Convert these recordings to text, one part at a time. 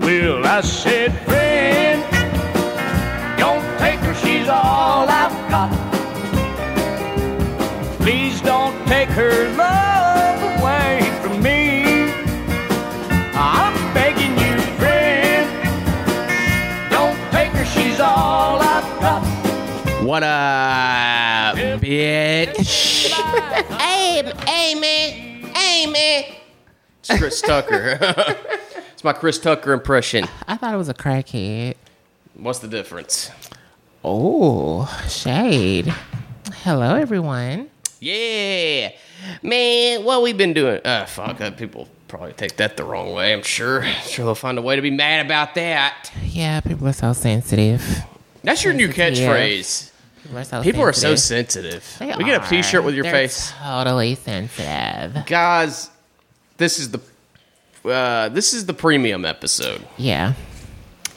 Well, I said, It's Chris Tucker. it's my Chris Tucker impression. I thought it was a crackhead. What's the difference? Oh, shade. Hello, everyone. Yeah, man. What we've been doing? Uh, fuck. Uh, people probably take that the wrong way. I'm sure. Sure, they'll find a way to be mad about that. Yeah, people are so sensitive. That's your new Sensitive. catchphase. People are so People are so sensitive. sensitive. They we get a are. T-shirt with your They're face, Totally sensitive. guys. This is the uh, this is the premium episode. Yeah.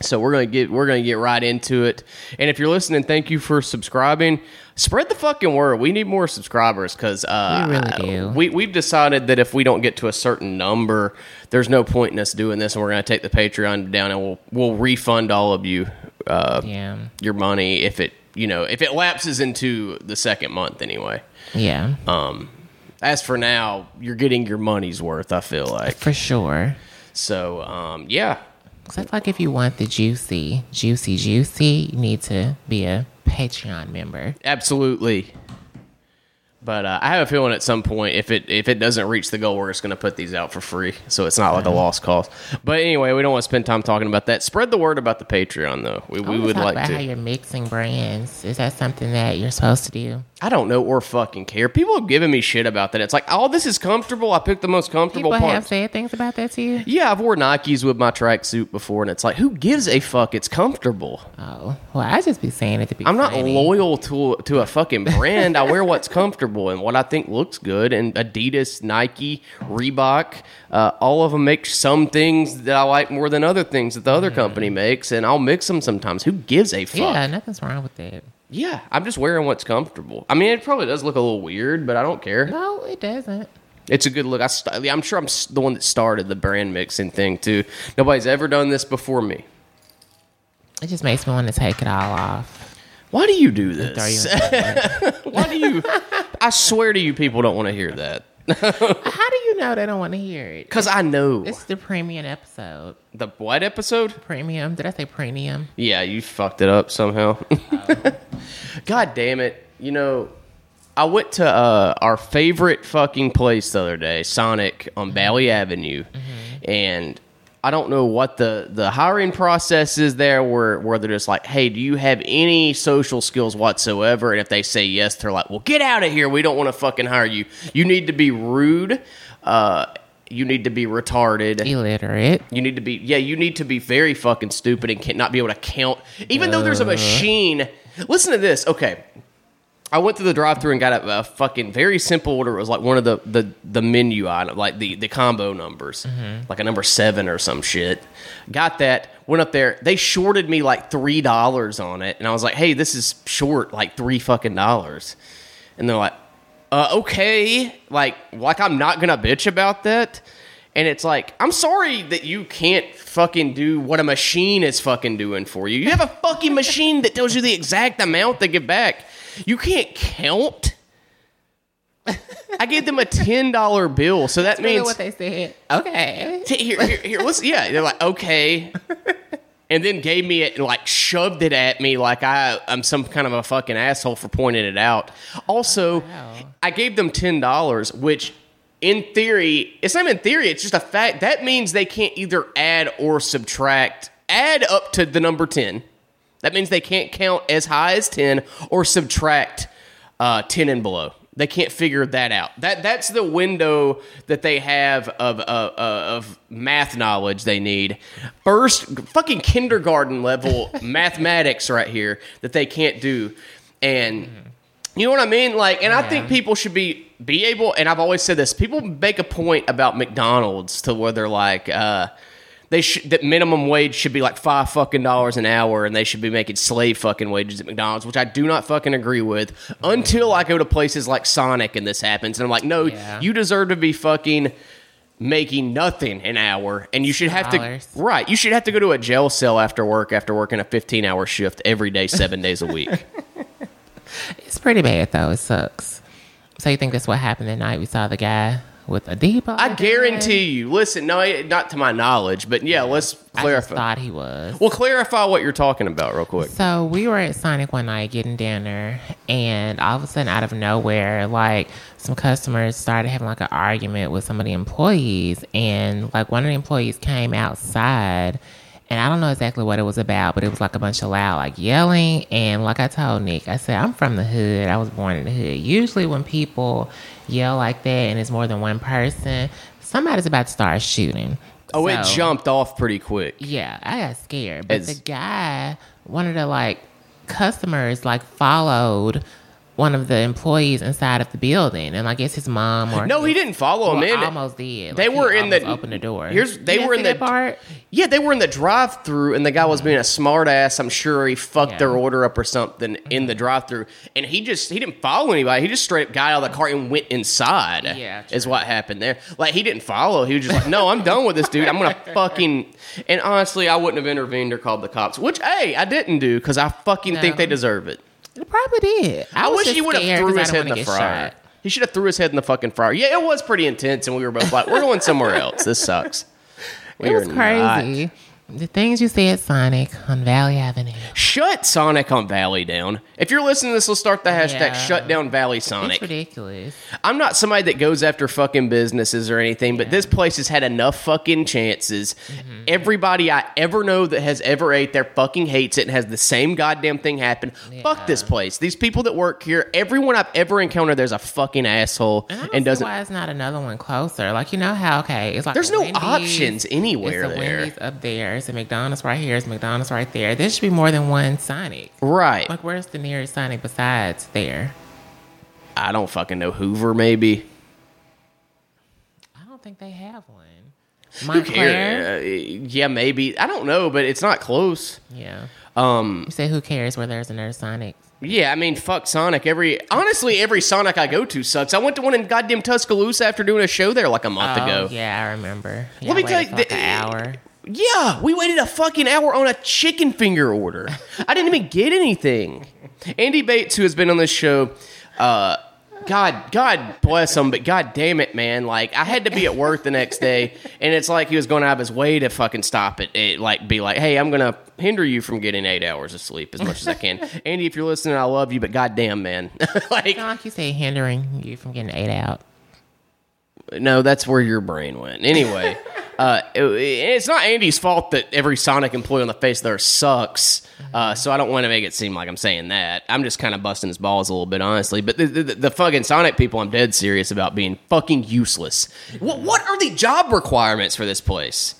So we're gonna get we're gonna get right into it. And if you're listening, thank you for subscribing. Spread the fucking word. We need more subscribers because uh, We really do. We we've decided that if we don't get to a certain number, there's no point in us doing this, and we're gonna take the Patreon down, and we'll we'll refund all of you uh, Yeah. your money if it you know if it lapses into the second month anyway. Yeah. Um, as for now, you're getting your money's worth. I feel like For sure. so. Um, yeah, Cause I feel like if you want the juicy, juicy, juicy, you need to be a Patreon member. Absolutely. But uh, I have a feeling at some point, if it if it doesn't reach the goal, we're just going to put these out for free, so it's not like a lost cause. But anyway, we don't want to spend time talking about that. Spread the word about the Patreon, though. We, we would talk like about how to. you're mixing brands. Is that something that you're supposed to do? I don't know or fucking care. People have given me shit about that. It's like, oh, this is comfortable. I picked the most comfortable. People have said things about that to you. Yeah, I've worn Nikes with my tracksuit before, and it's like, who gives a fuck? It's comfortable. Oh, well, I just be saying it to be. I'm not loyal to to a fucking brand. I wear what's comfortable and what I think looks good. And Adidas, Nike, Reebok, uh, all of them make some things that I like more than other things that the other company makes, and I'll mix them sometimes. Who gives a fuck? Yeah, nothing's wrong with that. Yeah, I'm just wearing what's comfortable. I mean, it probably does look a little weird, but I don't care. No, it doesn't. It's a good look. I st- I'm sure I'm s- the one that started the brand mixing thing too. Nobody's ever done this before me. It just makes me want to take it all off. Why do you do Throw this? in the- Why do you? I swear to you, people don't want to hear that. How do you know they don't want to hear it? Cause I know It's the premium episode. the what episode? Premium. Did I say premium? Yeah, you fucked it up somehow. God damn it! You know, I went to uh, our favorite fucking place the other day, Sonic on Valley Avenue, and I don't know what the the hiring process is there, where where they're just like, "Hey, do you have any social skills whatsoever?" And if they say yes, they're like, "Well, get out of here. We don't want to fucking hire you. You need to be rude. Uh, you need to be retarded." Illiterate. You need to be yeah, you need to be very fucking stupid and can't not be able to count. Even though there's a machine. Listen to this. Okay. I went to the drive through and got a, a fucking very simple order. It was like one of the the, the menu item, like the, the combo numbers, like a number seven or some shit. Got that. Went up there. They shorted me like three dollars on it, and I was like, "Hey, this is short like three fucking dollars." And they're like, uh, okay, like, like I'm not gonna bitch about that. And it's like, I'm sorry that you can't fucking do what a machine is fucking doing for you. You have a fucking machine that tells you the exact amount they give back. You can't count. I gave them a ten dollar bill, so that Really means what they said. Okay. T- here, here, here, listen. Yeah, they're like, okay, and then gave me it, and like shoved it at me like I, I'm some kind of a fucking asshole for pointing it out. Also, oh, Wow. I gave them ten dollars, which, in theory, it's not in theory. It's just a fact. That means they can't either add or subtract. Add up to the number ten. That means they can't count as high as ten or subtract uh, ten and below. They can't figure that out. That that's the window that they have of uh, uh, of math knowledge they need. First, fucking kindergarten level mathematics right here that they can't do, and you know what I mean. Like, and I think people should be be able. And I've always said this: people make a point about McDonald's to where they're like. Uh, they should that minimum wage should be like five fucking dollars an hour, and they should be making slave fucking wages at McDonald's, which I do not fucking agree with. Until I go to places like Sonic and this happens, and I'm like, no, Yeah. you deserve to be fucking making nothing an hour, and you should have Dollars. to right. You should have to go to a jail cell after work after working a 15 hour shift every day, seven days a week. It's pretty bad though. It sucks. So you think that's what happened that night? We saw the guy with a depot. I guarantee you. Listen, no, not to my knowledge, but yeah, let's I clarify. thought he was. Well, clarify what you're talking about, real quick. So we were at Sonic one night getting dinner, and all of a sudden, out of nowhere, like some customers started having like an argument with some of the employees, and like one of the employees came outside, and I don't know exactly what it was about, but it was like a bunch of loud like yelling, and like I told Nick, I said I'm from the hood. I was born in the hood. Usually, when people yell like that and it's more than one person, somebody's about to start shooting. Oh, it jumped off pretty quick. yeah, I got scared. But It's- the guy, one of the like customers, like followed one of the employees inside of the building, and I guess his mom or No, he didn't follow him in. Almost did. They Like, were in the- opened the door. Here's- they were in the- part. Yeah, they were in the drive-through, and the guy was being a smartass. I'm sure he fucked Yeah. their order up or something in the mm-hmm. drive-through, and he just he didn't follow anybody. He just straight up got out of the car and went inside. Yeah, is what happened there. Like he didn't follow. He was just like, "No, I'm done with this dude. I'm gonna fucking." And honestly, I wouldn't have intervened or called the cops, which hey, I didn't do because I fucking think they deserve it. It probably did. I, I, wish he would have threw his head in the fryer. shot. He should have threw his head in the fucking fryer. Yeah, it was pretty intense, and we were both like, "We're going somewhere else. This sucks." We It was crazy. not. The things you say at Sonic on Valley Avenue. Shut Sonic on Valley down. If you're listening to this, let's start the hashtag Yeah. shut down Valley Sonic. It's ridiculous. I'm not somebody that goes after fucking businesses or anything, but this place has had enough fucking chances. Mm-hmm. Everybody I ever know that has ever ate there fucking hates it and has the same goddamn thing happen. Fuck this place. These people that work here, everyone I've ever encountered, there's a fucking asshole and see doesn't. why it's not another one closer. Like you know how okay, it's like There's no Wendy's, options anywhere It's a there. Wendy's up there. It's a McDonald's right here. It's a McDonald's right there. There should be more than one Sonic. Right. Like where's the nearest Sonic besides there? I don't fucking know. Hoover, maybe. I don't think they have one. Who Montclair. cares? Uh, yeah, maybe. I don't know, but it's not close. Yeah. Um, You say who cares where there's another Sonic? Yeah, I mean, fuck Sonic. Every honestly, every Sonic I go to sucks. I went to one in goddamn Tuscaloosa after doing a show there like a month oh, ago. yeah, I remember. Let me tell you, the- hour. Yeah, we waited a fucking hour on a chicken finger order. I didn't even get anything. Andy Bates, who has been on this show, uh, God, God bless him, but God damn it, man! Like I had to be at work the next day, and it's like he was going out of his way to fucking stop it. It like be like, hey, I'm gonna hinder you from getting eight hours of sleep as much as I can. Andy, if you're listening, I love you, but goddamn, man, like like you say hindering you from getting eight out. No, that's where your brain went. Anyway, uh, it- it's not Andy's fault that every Sonic employee on the face there sucks. Uh, so I don't want to make it seem like I'm saying that. I'm just kind of busting his balls a little bit, honestly. But the, the, the fucking Sonic people, I'm dead serious about being fucking useless. What, what are the job requirements for this place?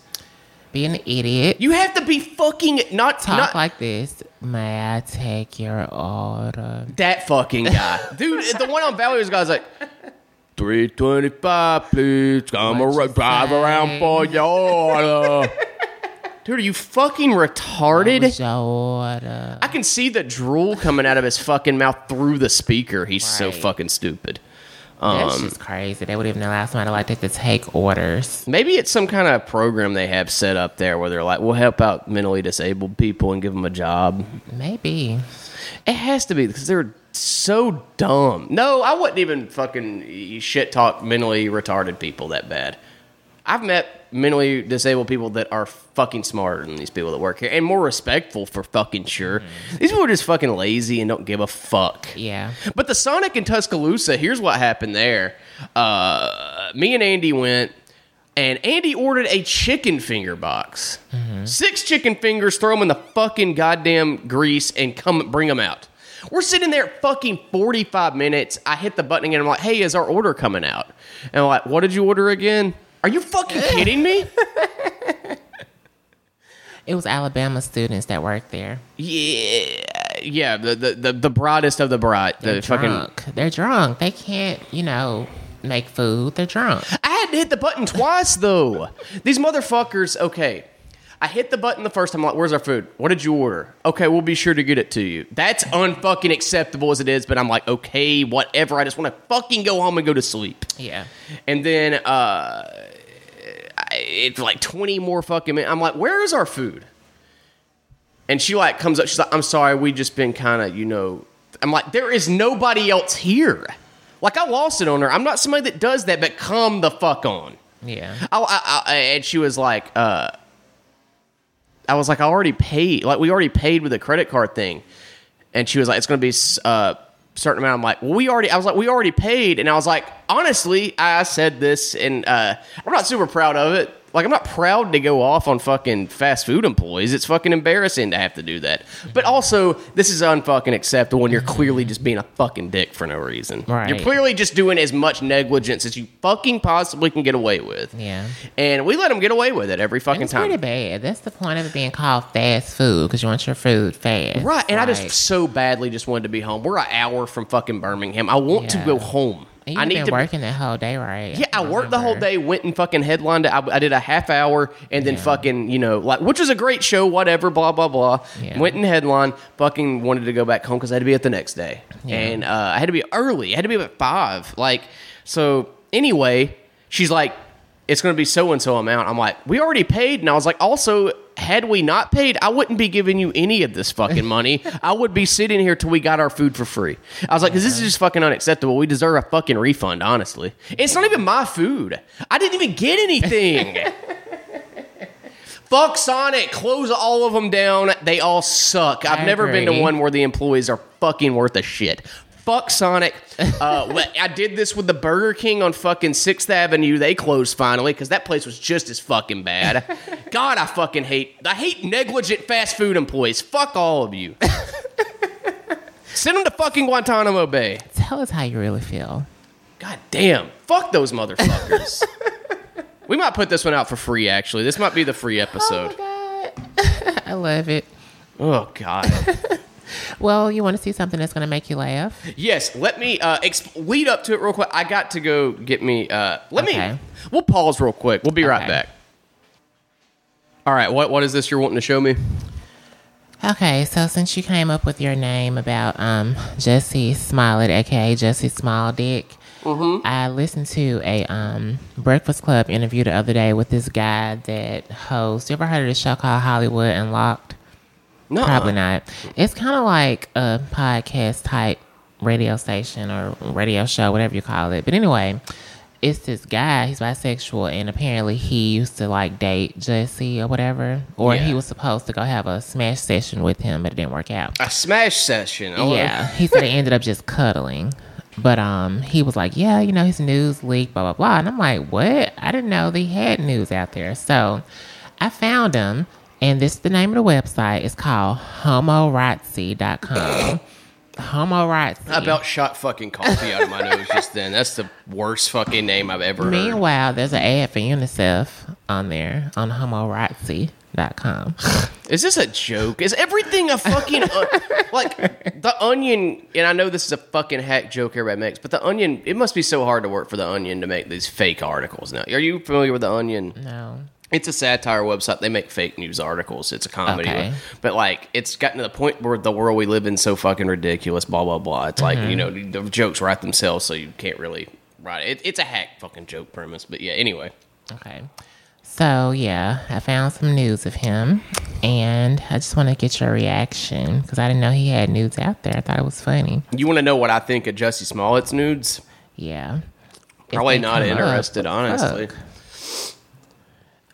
Be an idiot. You have to be fucking not Talk not like this. May I take your order? that fucking guy, dude. The one on Valley was guy's like. 325, please. Come What'd around, you drive around for your order. Dude, are you fucking retarded? Order? I can see the drool coming out of his fucking mouth through the speaker. He's so Right. fucking stupid. That's Um, just crazy. They would even allow somebody like that to take orders. maybe it's some kind of program they have set up there where they're like, we'll help out mentally disabled people and give them a job. Maybe. It has to be because they're so dumb. No, I wouldn't even fucking shit talk mentally retarded people that bad. I've met mentally disabled people that are fucking smarter than these people that work here and more respectful for fucking sure. These people are just fucking lazy and don't give a fuck. Yeah. But the Sonic in Tuscaloosa, here's what happened there. Uh, me and Andy went, and Andy ordered a chicken finger box. Six chicken fingers, throw them in the fucking goddamn grease, and come bring them out. We're sitting there fucking 45 minutes. I hit the button again. I'm like, hey, is our order coming out? And I'm like, what did you order again? Are you fucking kidding me? It was Alabama students that worked there. Yeah, yeah, the the the, the brightest of the broad. They're fucking drunk. They're drunk. They can't, you know, make food. They're drunk. I had to hit the button twice though. These motherfuckers. Okay, I hit the button the first time. I'm like, "Where's our food? What did you order?" Okay, we'll be sure to get it to you. That's unfucking acceptable as it is, but I'm like, okay, whatever. I just want to fucking go home and go to sleep. Yeah. And then uh, it's like 20 more fucking minutes. I'm like, where is our food? And she like comes up. She's like, I'm sorry, we've just been kind of, you know. I'm like, there is nobody else here. Like I lost it on her. I'm not somebody that does that, but come the fuck on. Yeah. I, I, I, and she was like, uh, I was like, I already paid. Like, we already paid with the credit card thing. And she was like, it's going to be uh, certain amount. I'm like, well, we already. I was like, we already paid. And I was like, honestly, I said this, and uh, I'm not super proud of it. Like, I'm not proud to go off on fucking fast food employees. It's fucking embarrassing to have to do that. But also, this is unfucking acceptable when you're clearly just being a fucking dick for no reason. Right. You're clearly just doing as much negligence as you fucking possibly can get away with. Yeah. And we let them get away with it every fucking it's time. pretty bad. That's the point of it being called fast food because you want your food fast. Right, and I just so badly just wanted to be home. We're an hour from fucking Birmingham. I want to go home. And I need been to. working that whole day, right? Yeah, I worked the whole day. Went and fucking headlined. I, I did a half hour and then fucking you know like which was a great show. Whatever, blah blah blah. Yeah. Went and headline. Fucking wanted to go back home because I had to be at the next day, Yeah. and uh, I had to be early. I had to be up at five. Like so. Anyway, she's like, "It's going to be so and so amount." I'm like, "We already paid," and I was like, "Also." Had we not paid, I wouldn't be giving you any of this fucking money. I would be sitting here till we got our food for free. I was like, "Cause this is just fucking unacceptable. We deserve a fucking refund, honestly. It's not even my food. I didn't even get anything. Fuck Sonic. Close all of them down. They all suck. I've I never been to one where the employees are fucking worth a shit. Fuck Sonic. Uh, I did this with the Burger King on fucking Sixth Avenue. They closed finally because that place was just as fucking bad. God, I fucking hate. I hate negligent fast food employees. Fuck all of you. Send them to fucking Guantanamo Bay. Tell us how you really feel. God damn. Fuck those motherfuckers. we might put this one out for free, actually. This might be the free episode. Oh God. I love it. Oh, God. Well, you want to see something that's going to make you laugh? yes, let me uh, exp- lead up to it real quick. I got to go get me. Uh, let Okay. me. We'll pause real quick. We'll be right back. All right. What What is this you're wanting to show me? Okay, so since you came up with your name about um Jussie Smollett, aka Jesse Small Dick, Mm-hmm. I listened to a um Breakfast Club interview the other day with this guy that hosts. You ever heard of the show called Hollywood Unlocked? No. Probably not. It's kind of like a podcast type radio station or radio show, whatever you call it. But anyway, it's this guy. He's bisexual, and apparently he used to like date Jesse or whatever, or Yeah. he was supposed to go have a smash session with him, but it didn't work out. A smash session. Oh, Yeah, he said they ended up just cuddling. But um, he was like, yeah, you know, his news leaked, blah blah blah, and I'm like, what? I didn't know they had news out there. So I found him, and this is the name of the website. It's called homorazzi.com. Homorazzi. I about shot fucking coffee out of my nose just then. That's the worst fucking name I've ever heard. Meanwhile, there's an ad for UNICEF on there on homorazzi.com. Is this a joke? Is everything a fucking uh, like the Onion? And I know this is a fucking hack joke everybody makes, but the Onion. It must be so hard to work for the Onion to make these fake articles. Now, are you familiar with the Onion? No. It's a satire website. They make fake news articles. It's a comedy, Okay. but like it's gotten to the point where the world we live in is so fucking ridiculous. Blah blah blah. It's like you mm-hmm. know the jokes write themselves, so you can't really write it. It's a hack fucking joke premise. But yeah, anyway. Okay. So yeah, I found some news of him, and I just want to get your reaction because I didn't know he had nudes out there. I thought it was funny. You want to know what I think of Jussie Smollett's nudes? Yeah. Probably not come up, interested, fuck.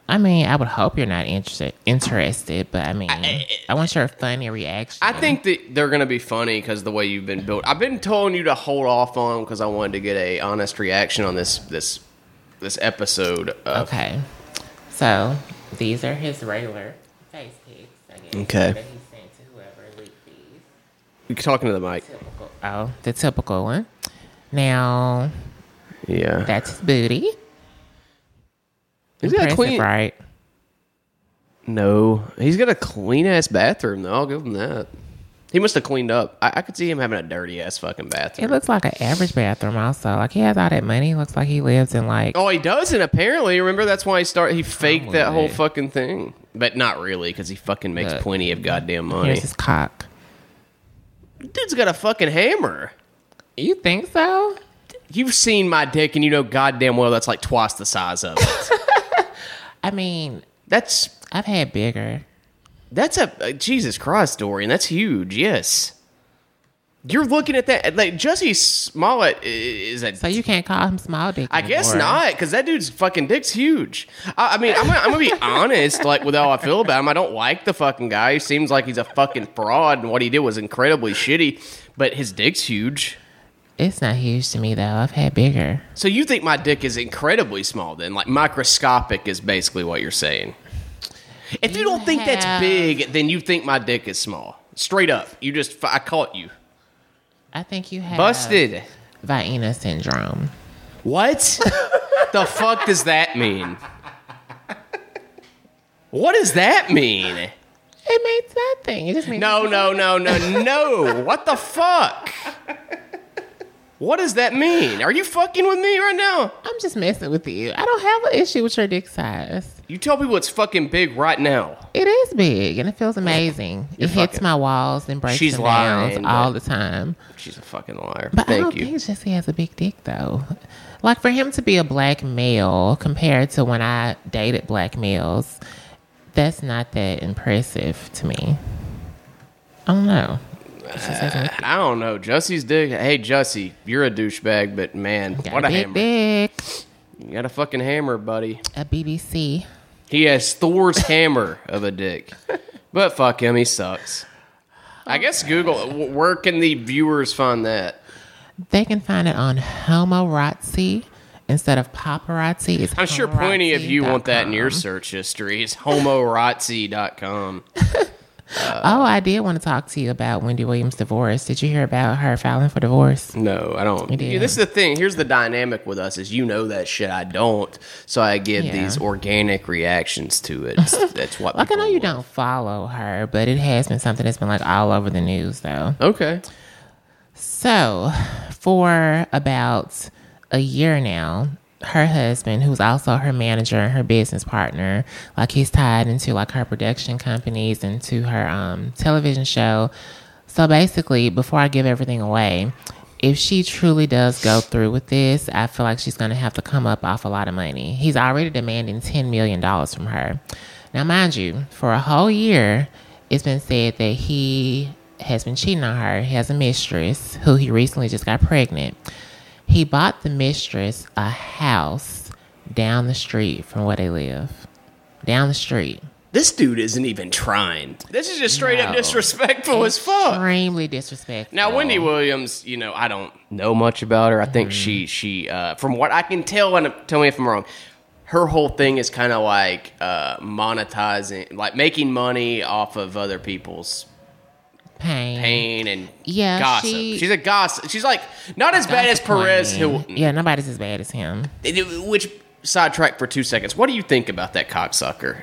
I mean, I would hope you're not interested. Interested, but I mean, I, want your funny reaction. I think that they're going to be funny because the way you've been built. I've been telling you to hold off on them because I wanted to get a honest reaction on this this this episode. Of, Okay. So these are his regular face pics. I guess, Okay. That he sent to whoever leaked these. You're talking to the mic. Typical. Oh, the typical one. Now Yeah. that's his booty. He's got a clean. right? No, he's got a clean ass bathroom though. I'll give him that. He must have cleaned up. I, I could see him having a dirty ass fucking bathroom. It looks like an average bathroom. Also, like he has all that money. Looks like he lives in like oh, he doesn't apparently. Remember that's why he started. He faked that whole fucking thing. but not really because he fucking makes Look. plenty of goddamn money. Here's his cock. Dude's got a fucking hammer. You think so? You've seen my dick, and you know goddamn well that's like twice the size of it. I mean, that's I've had bigger. that's a, a Jesus Christ, Dorian. That's huge. Yes. You're looking at that like Jussie Smollett is a So you can't call him small dick. I guess not, because that dude's fucking dick's huge. I, I mean, I'm gonna, I'm gonna be honest, like with how I feel about him. I don't like the fucking guy. He seems like he's a fucking fraud, and what he did was incredibly shitty. But his dick's huge. It's not huge to me though. I've had bigger. So you think my dick is incredibly small? Then, like microscopic, is basically what you're saying. If you, You don't think that's big, then you think my dick is small. Straight up, you just I caught you. I think you have Busted. Vienna syndrome. What the fuck does that mean? What does that mean? It means nothing. It just means No, no, no, no, no. What the fuck? What does that mean? Are you fucking with me right now? I'm just messing with you. I don't have an issue with your dick size. You tell people it's fucking big right now. It is big and it feels amazing. it hits fucking- my walls and breaks She's them lying, down but- all the time. She's a fucking liar. But I Thank don't you. think Jesse has a big dick though. Like for him to be a black male compared to when I dated black males, that's not that impressive to me. I don't know. It uh, I don't know. Jussie's dick. Hey, Jussie, you're a douchebag, but man, got what a big hammer. dick. You got a fucking hammer, buddy. A BBC. He has Thor's hammer of a dick. But fuck him, he sucks. I oh, guess Google. wh- Where can the viewers find that? They can find it on Homorazzi instead of paparazzi. It's I'm sure plenty of you want that in your search history. It's homorazzi.com. Uh, oh, I did want to talk to you about Wendy Williams' divorce. Did you hear about her filing for divorce? No, I don't. did. Yeah, this is the thing. Here's the dynamic with us: is you know that shit. I don't, so I give Yeah. these organic reactions to it. That's what. Like I know you want. don't follow her, but it has been something that's been like all over the news though. Okay. So, for about a year now, her husband, who's also her manager and her business partner, like he's tied into like her production companies and to her um, television show. So basically, before I give everything away, if she truly does go through with this, I feel like she's going to have to come up off a lot of money. He's already demanding $10 million from her. Now, mind you, for a whole year, it's been said that he has been cheating on her. He has a mistress who he recently just got pregnant. He bought the mistress a house down the street from where they live. Down the street. This dude isn't even trying. This is just straight up disrespectful as fuck. Extremely disrespectful. Now, Wendy Williams, you know, I don't know much about her. I think she, she, uh, from what I can tell, and tell me if I'm wrong, her whole thing is kind of like uh, monetizing, like making money off of other people's pain. pain and Yeah, gossip. she- She's a gossip. She's like not as bad as Perez. Hilton. Yeah, nobody's as bad as him. Which sidetrack for two seconds. What do you think about that cocksucker?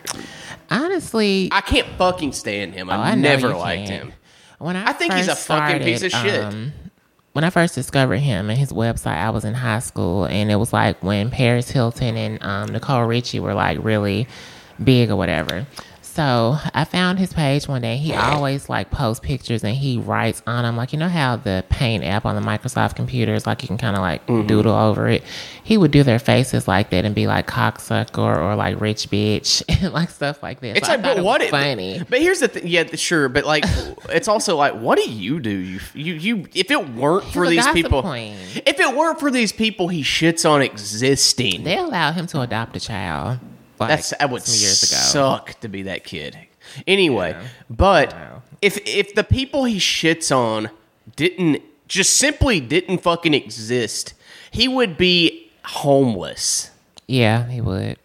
Honestly, I can't fucking stand him. oh, I, I never liked can't. him. When I, I think he's a first fucking piece of started, shit. um, when I first discovered him and his website, I was in high school, and it was like when Paris Hilton and um, Nicole Richie were like really big or whatever. So I found his page one day. He always like posts pictures and he writes on them, like you know how the Paint app on the Microsoft computers, like you can kind of like Mm-hmm. doodle over it. He would do their faces like that and be like cocksucker or like rich bitch and like stuff like that. It's So like, but it what? It, funny? But here's the thing. Yeah, sure. But like, it's also like, what do you do? You, you, you. If it weren't for these people, queen. if it weren't for these people, he shits on existing. They allowed him to adopt a child. Like, That's that would years ago. suck to be that kid. Anyway, but if if the people he shits on didn't just simply didn't fucking exist, he would be homeless. Yeah, he would.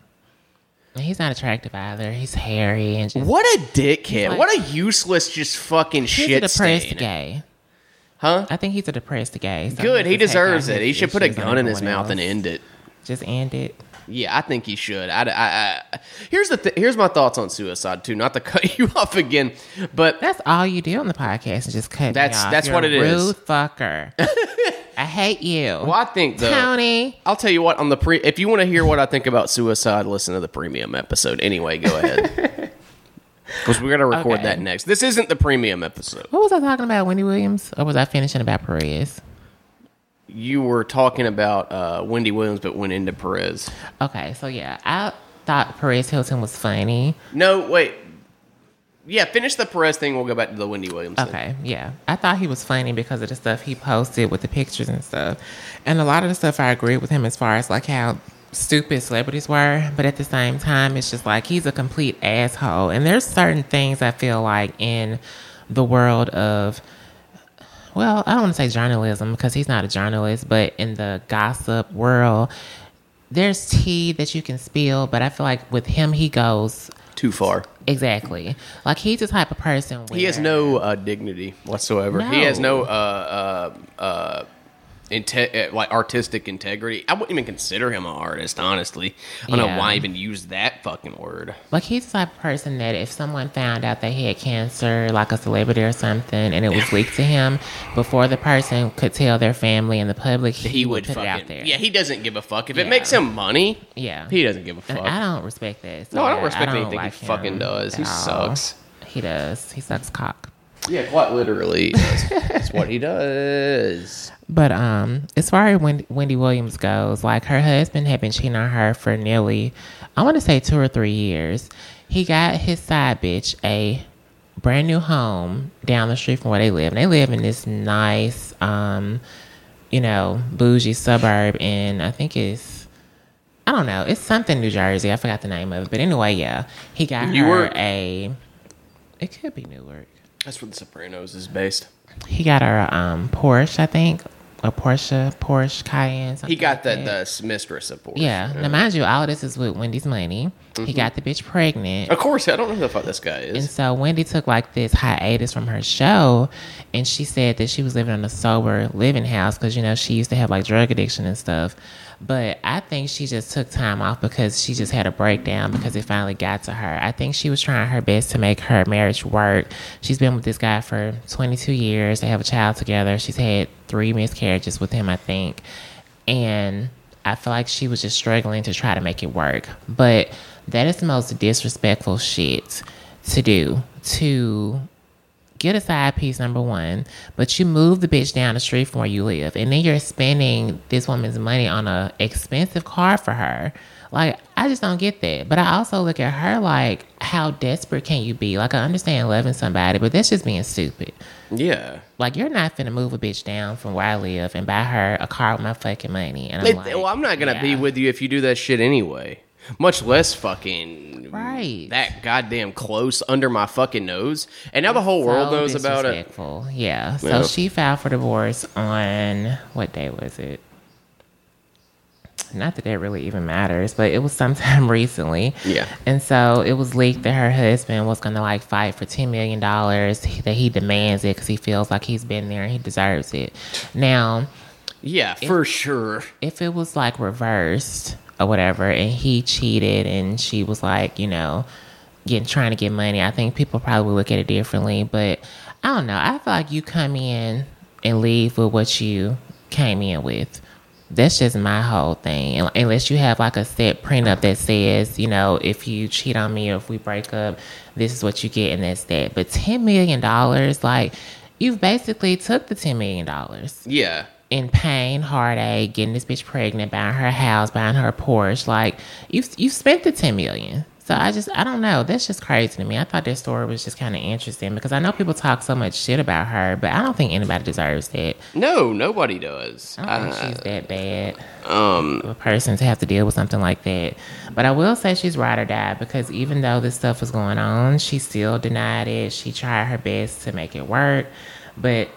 He's not attractive either. He's hairy and just What a dickhead! like- what a useless, just fucking he's a shit depressed stain. gay. Huh? I think he's a depressed gay. So Good, he needs to take deserves it. He should put a gun in his mouth and end it. Just end it. Yeah, I think he should. I, I, I, here's the th- here's my thoughts on suicide too. Not to cut you off again, but That's all you do on the podcast and just cut That's- me off. that's You're what a it is. rude fucker. I hate you. well, I think though. Tony. I'll tell you what on the pre. If you want to hear what I think about suicide, listen to the premium episode. Anyway, go ahead. Because we got to record Okay. that next. This isn't the premium episode. What was I talking about? Wendy Williams, or was I finishing about Perez? You were talking about uh, Wendy Williams, but went into Perez. Okay, so yeah, I thought Perez Hilton was funny. No, wait. Yeah, finish the Perez thing. We'll go back to the Wendy Williams thing. Okay, yeah. I thought he was funny because of the stuff he posted with the pictures and stuff. And a lot of the stuff I agree with him as far as like how stupid celebrities were, but at the same time it's just like he's a complete asshole. And there's certain things I feel like in the world of well, I don't want to say journalism because he's not a journalist, but in the gossip world, there's tea that you can spill, but I feel like with him he goes Too far. exactly. Like he's the type of person where He has no uh, dignity whatsoever. He has no No. uh, uh, uh, inte- uh, like artistic integrity. I wouldn't even consider him an artist, honestly. I don't know why I even use that fucking word. Like he's the type of person that if someone found out they had cancer, like a celebrity or something, and it was leaked to him before the person could tell their family and the public, he, He, would, would, put it out there. Yeah, he doesn't give a fuck. If it makes him money, yeah. he doesn't give a and fuck. I don't respect this. So No, I don't yeah, respect don't anything he fucking does. He all. sucks. He does. He sucks cock. Yeah, quite literally. that's, what he does. But um, as far as Wendy, Wendy Williams goes, like her husband had been cheating on her for nearly, I want to say two or three years. He got his side bitch a brand new home down the street from where they live. And they live in this nice, um, you know, bougie suburb in I think it's I don't know, it's something New Jersey. I forgot the name of it, but anyway, yeah, he got Newark? her a. It could be Newark That's where The Sopranos is based. he got a um, Porsche, I think, a Porsche, Porsche Cayenne. He got like the, that. the mistress of Porsche. yeah. Now, mind you, all this is with Wendy's money. Mm-hmm. He got the bitch pregnant. Of course, I don't know who the fuck this guy is. And so Wendy took like this hiatus from her show, and she said that she was living in a sober living house because you know she used to have like drug addiction and stuff. But I think she just took time off because she just had a breakdown because it finally got to her. I think she was trying her best to make her marriage work. She's been with this guy for 22 years. They have a child together. She's had three miscarriages with him, I think. And I feel like she was just struggling to try to make it work. But that is the most disrespectful shit to do to get a side piece number one but you move the bitch down the street from where you live and then you're spending this woman's money on a expensive car for her. Like i just don't get that. But i also look at her like how desperate can you be? Like i understand loving somebody but that's just being stupid. Yeah. like you're not finna move a bitch down from where i live and buy her a car with my fucking money and i'm It- like well, I'm not gonna be with you if you do that shit anyway. Much less fucking Right. that goddamn close under my fucking nose. And now the whole world knows about it. Yeah. So Yeah. she filed for divorce on what day was it? Not that that really even matters, but it was sometime recently. Yeah. And so it was leaked that her husband was gonna like fight for ten million dollars. That he demands it because he feels like he's been there and he deserves it. Now, Yeah, for sure. if it was like reversed or whatever and he cheated and she was like you know getting trying to get money. I think people probably look at it differently but i don't know. I feel like you come in and leave with what you came in with. That's just my whole thing. Unless you have like a set prenup that says you know if you cheat on me or if we break up this is what you get and that's that. But 10 million dollars like you've basically took the 10 million dollars. Yeah. In pain, heartache, getting this bitch pregnant, buying her house, buying her Porsche. Like you, you spent the ten million. So I just, I don't know. That's just crazy to me. I thought this story was just kind of interesting because I know people talk so much shit about her, but I don't think anybody deserves that. No, nobody does. I don't Uh, think she's that bad um, a person to have to deal with something like that. But I will say she's ride or die because even though this stuff was going on, she still denied it. She tried her best to make it work, but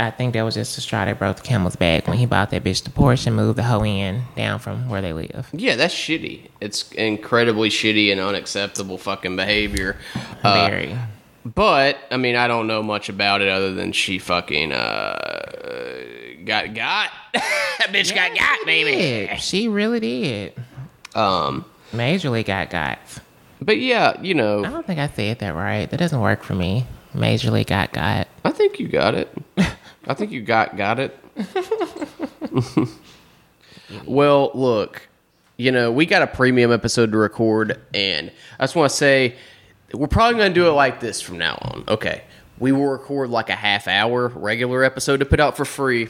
I think that was just a straw that broke the camel's back when he bought that bitch the Porsche and moved the hoe in down from where they live. yeah, that's shitty. It's incredibly shitty and unacceptable fucking behavior. Uh, Very. But I mean, I don't know much about it other than she fucking uh, got got. that bitch got got, baby. Yeah, she really did. Um, Majorly got got. but yeah, you know, I don't think I said that right. That doesn't work for me. Majorly got got. I think you got it. I think you got got it. well, look, you know, we got a premium episode to record, and I just want to say we're probably going to do it like this from now on. Okay. We will record like a half hour regular episode to put out for free.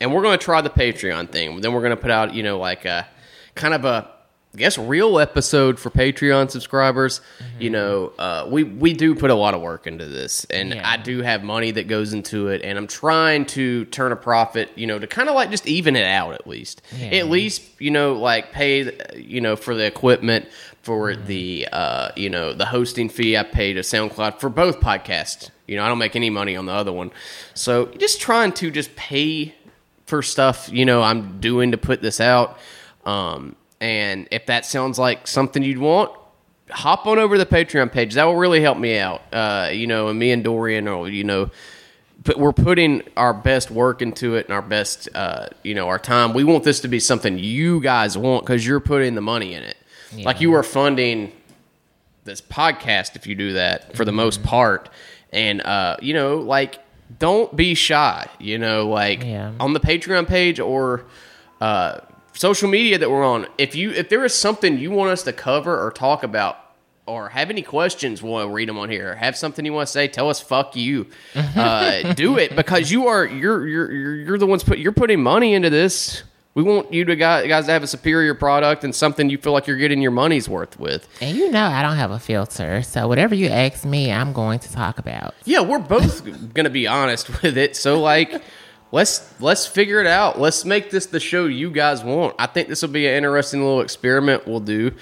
And we're going to try the Patreon thing. Then we're going to put out, you know, like a kind of a, I guess, real episode for Patreon subscribers. You know, uh, we, we do put a lot of work into this. And Yeah. I do have money that goes into it. And I'm trying to turn a profit, you know, to kind of like just even it out at least. Yeah. At least, you know, like pay, you know, for the equipment, for the, uh, you know, the hosting fee I pay to SoundCloud for both podcasts. You know, I don't make any money on the other one. So just trying to just pay for stuff, you know, I'm doing to put this out. Um, and if that sounds like something you'd want, hop on over to the Patreon page. That will really help me out. Uh, you know, and me and Dorian, or you know, but we're putting our best work into it and our best, uh, you know, our time. We want this to be something you guys want because you're putting the money in it. Like you are funding this podcast if you do that for the most part. And uh, you know, like don't be shy. You know, like Yeah. on the Patreon page or uh, social media that we're on. If you if there is something you want us to cover or talk about. Or have any questions? We'll read them on here. Have something you want to say? Tell us, "Fuck you." Uh, do it because you are you're you're you're, the ones put you're putting money into this. We want you to guys, guys to have a superior product and something you feel like you're getting your money's worth with. And you know I don't have a filter, so whatever you ask me, I'm going to talk about. Yeah, we're both gonna be honest with it. So like, let's let's figure it out. Let's make this the show you guys want. I think this will be an interesting little experiment we'll do.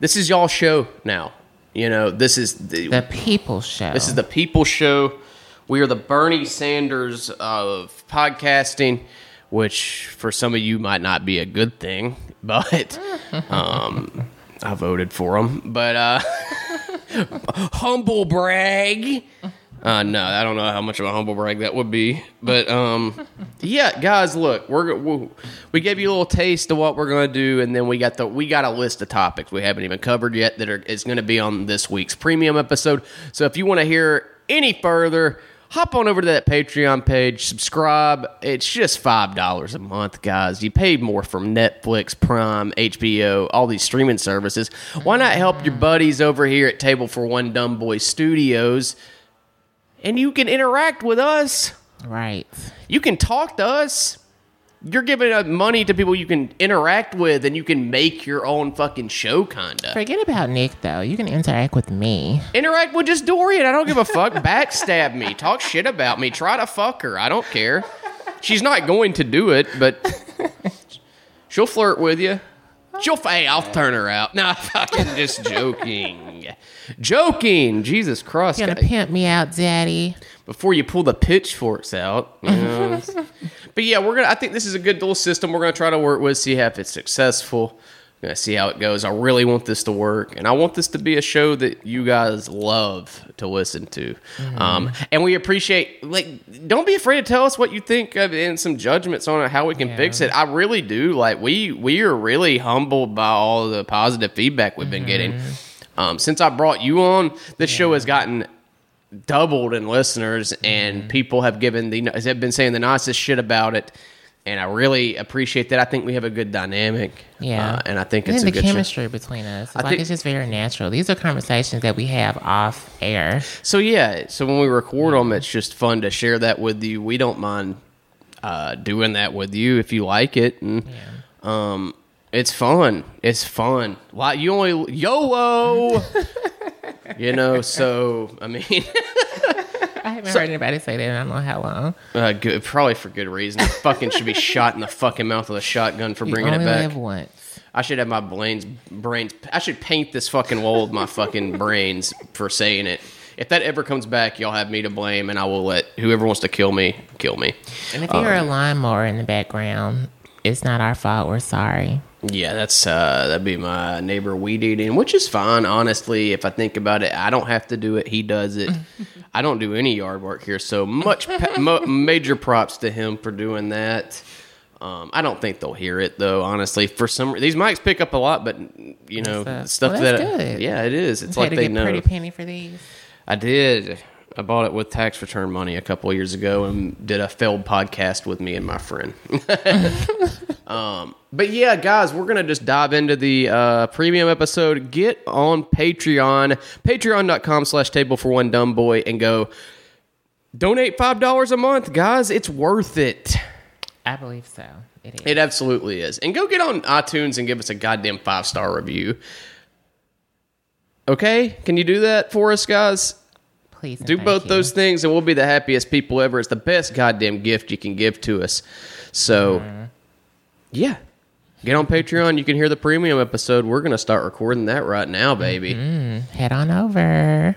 This is y'all show now. You know, this is the, The People Show. this is the people show. We are the Bernie Sanders of podcasting, which for some of you might not be a good thing, but um, I voted for him. But uh, humble brag. Uh, no, I don't know how much of a humble brag that would be, but um, yeah, guys, look, we're we, we gave you a little taste of what we're gonna do, and then we got the we got a list of topics we haven't even covered yet that are is gonna be on this week's premium episode. So if you want to hear any further, hop on over to that Patreon page, subscribe. It's just five dollars a month, guys. You pay more from Netflix, Prime, HBO, all these streaming services. Why not help your buddies over here at Table for One Dumb Boy Studios? And you can interact with us. right. You can talk to us. You're giving uh, money to people you can interact with, and you can make your own fucking show, kinda. Forget about Nick though. You can interact with me. Interact with just Dorian. I don't give a fuck. Backstab me. Talk shit about me. Try to fuck her. I don't care. She's not going to do it, but she'll flirt with you. She'll. Hey, I'll turn her out. Nah, fucking just joking. Joking. Jesus Christ. You gonna guy. pimp me out, Daddy? before you pull the pitchforks out. You know? but yeah, we're gonna. I think this is a good little system. We're gonna try to work with, see if it's successful. We're gonna see how it goes. I really want this to work, and I want this to be a show that you guys love to listen to. Um, and we appreciate. Like, don't be afraid to tell us what you think of and some judgments on how we can Yeah. fix it. I really do. Like, we we are really humbled by all the positive feedback we've been getting. Um, since I brought you on, this show has gotten doubled in listeners, and people have given the have been saying the nicest shit about it. And I really appreciate that. I think we have a good dynamic. Yeah. uh, and I think I it's think the good show. chemistry between us. It's I like think- it's just very natural. These are conversations that we have off air. So yeah, so when we record them, it's just fun to share that with you. We don't mind uh, doing that with you if you like it, and um, it's fun. It's fun. Why you only YOLO? you know. So I mean, I haven't heard anybody say that in I don't know how long. uh, good, probably for good reason. I fucking should be shot in the fucking mouth with a shotgun for You bringing it back. live once. I should have my brains brains. I should paint this fucking wall with my fucking brains for saying it. If that ever comes back, y'all have me to blame, and I will let whoever wants to kill me kill me. And if you hear a Um, lawnmower in the background, it's not our fault. We're sorry. Yeah, that's uh, that'd be my neighbor weed eating, which is fine. Honestly, if I think about it, I don't have to do it. He does it. I don't do any yard work here, so much pa- mo- major props to him for doing that. Um, I don't think they'll hear it though. Honestly, for some these mics pick up a lot, but you know That's, uh, stuff well, that good. yeah, it is. It's like they get know. pretty penny for these. I did. I bought it with tax return money a couple of years ago and did a failed podcast with me and my friend. Um, but yeah, guys, we're gonna just dive into the uh, premium episode. Get on Patreon, patreon.com slash table for one dumb boy, and go donate five dollars a month, guys. It's worth it. I believe so. It is. It absolutely is. And go get on iTunes and give us a goddamn five star review. Okay, can you do that for us, guys? Please Do both you. those things, and we'll be the happiest people ever. It's the best goddamn gift you can give to us. So, yeah, get on Patreon. You can hear the premium episode. We're gonna start recording that right now, baby. Mm-hmm. Head on over.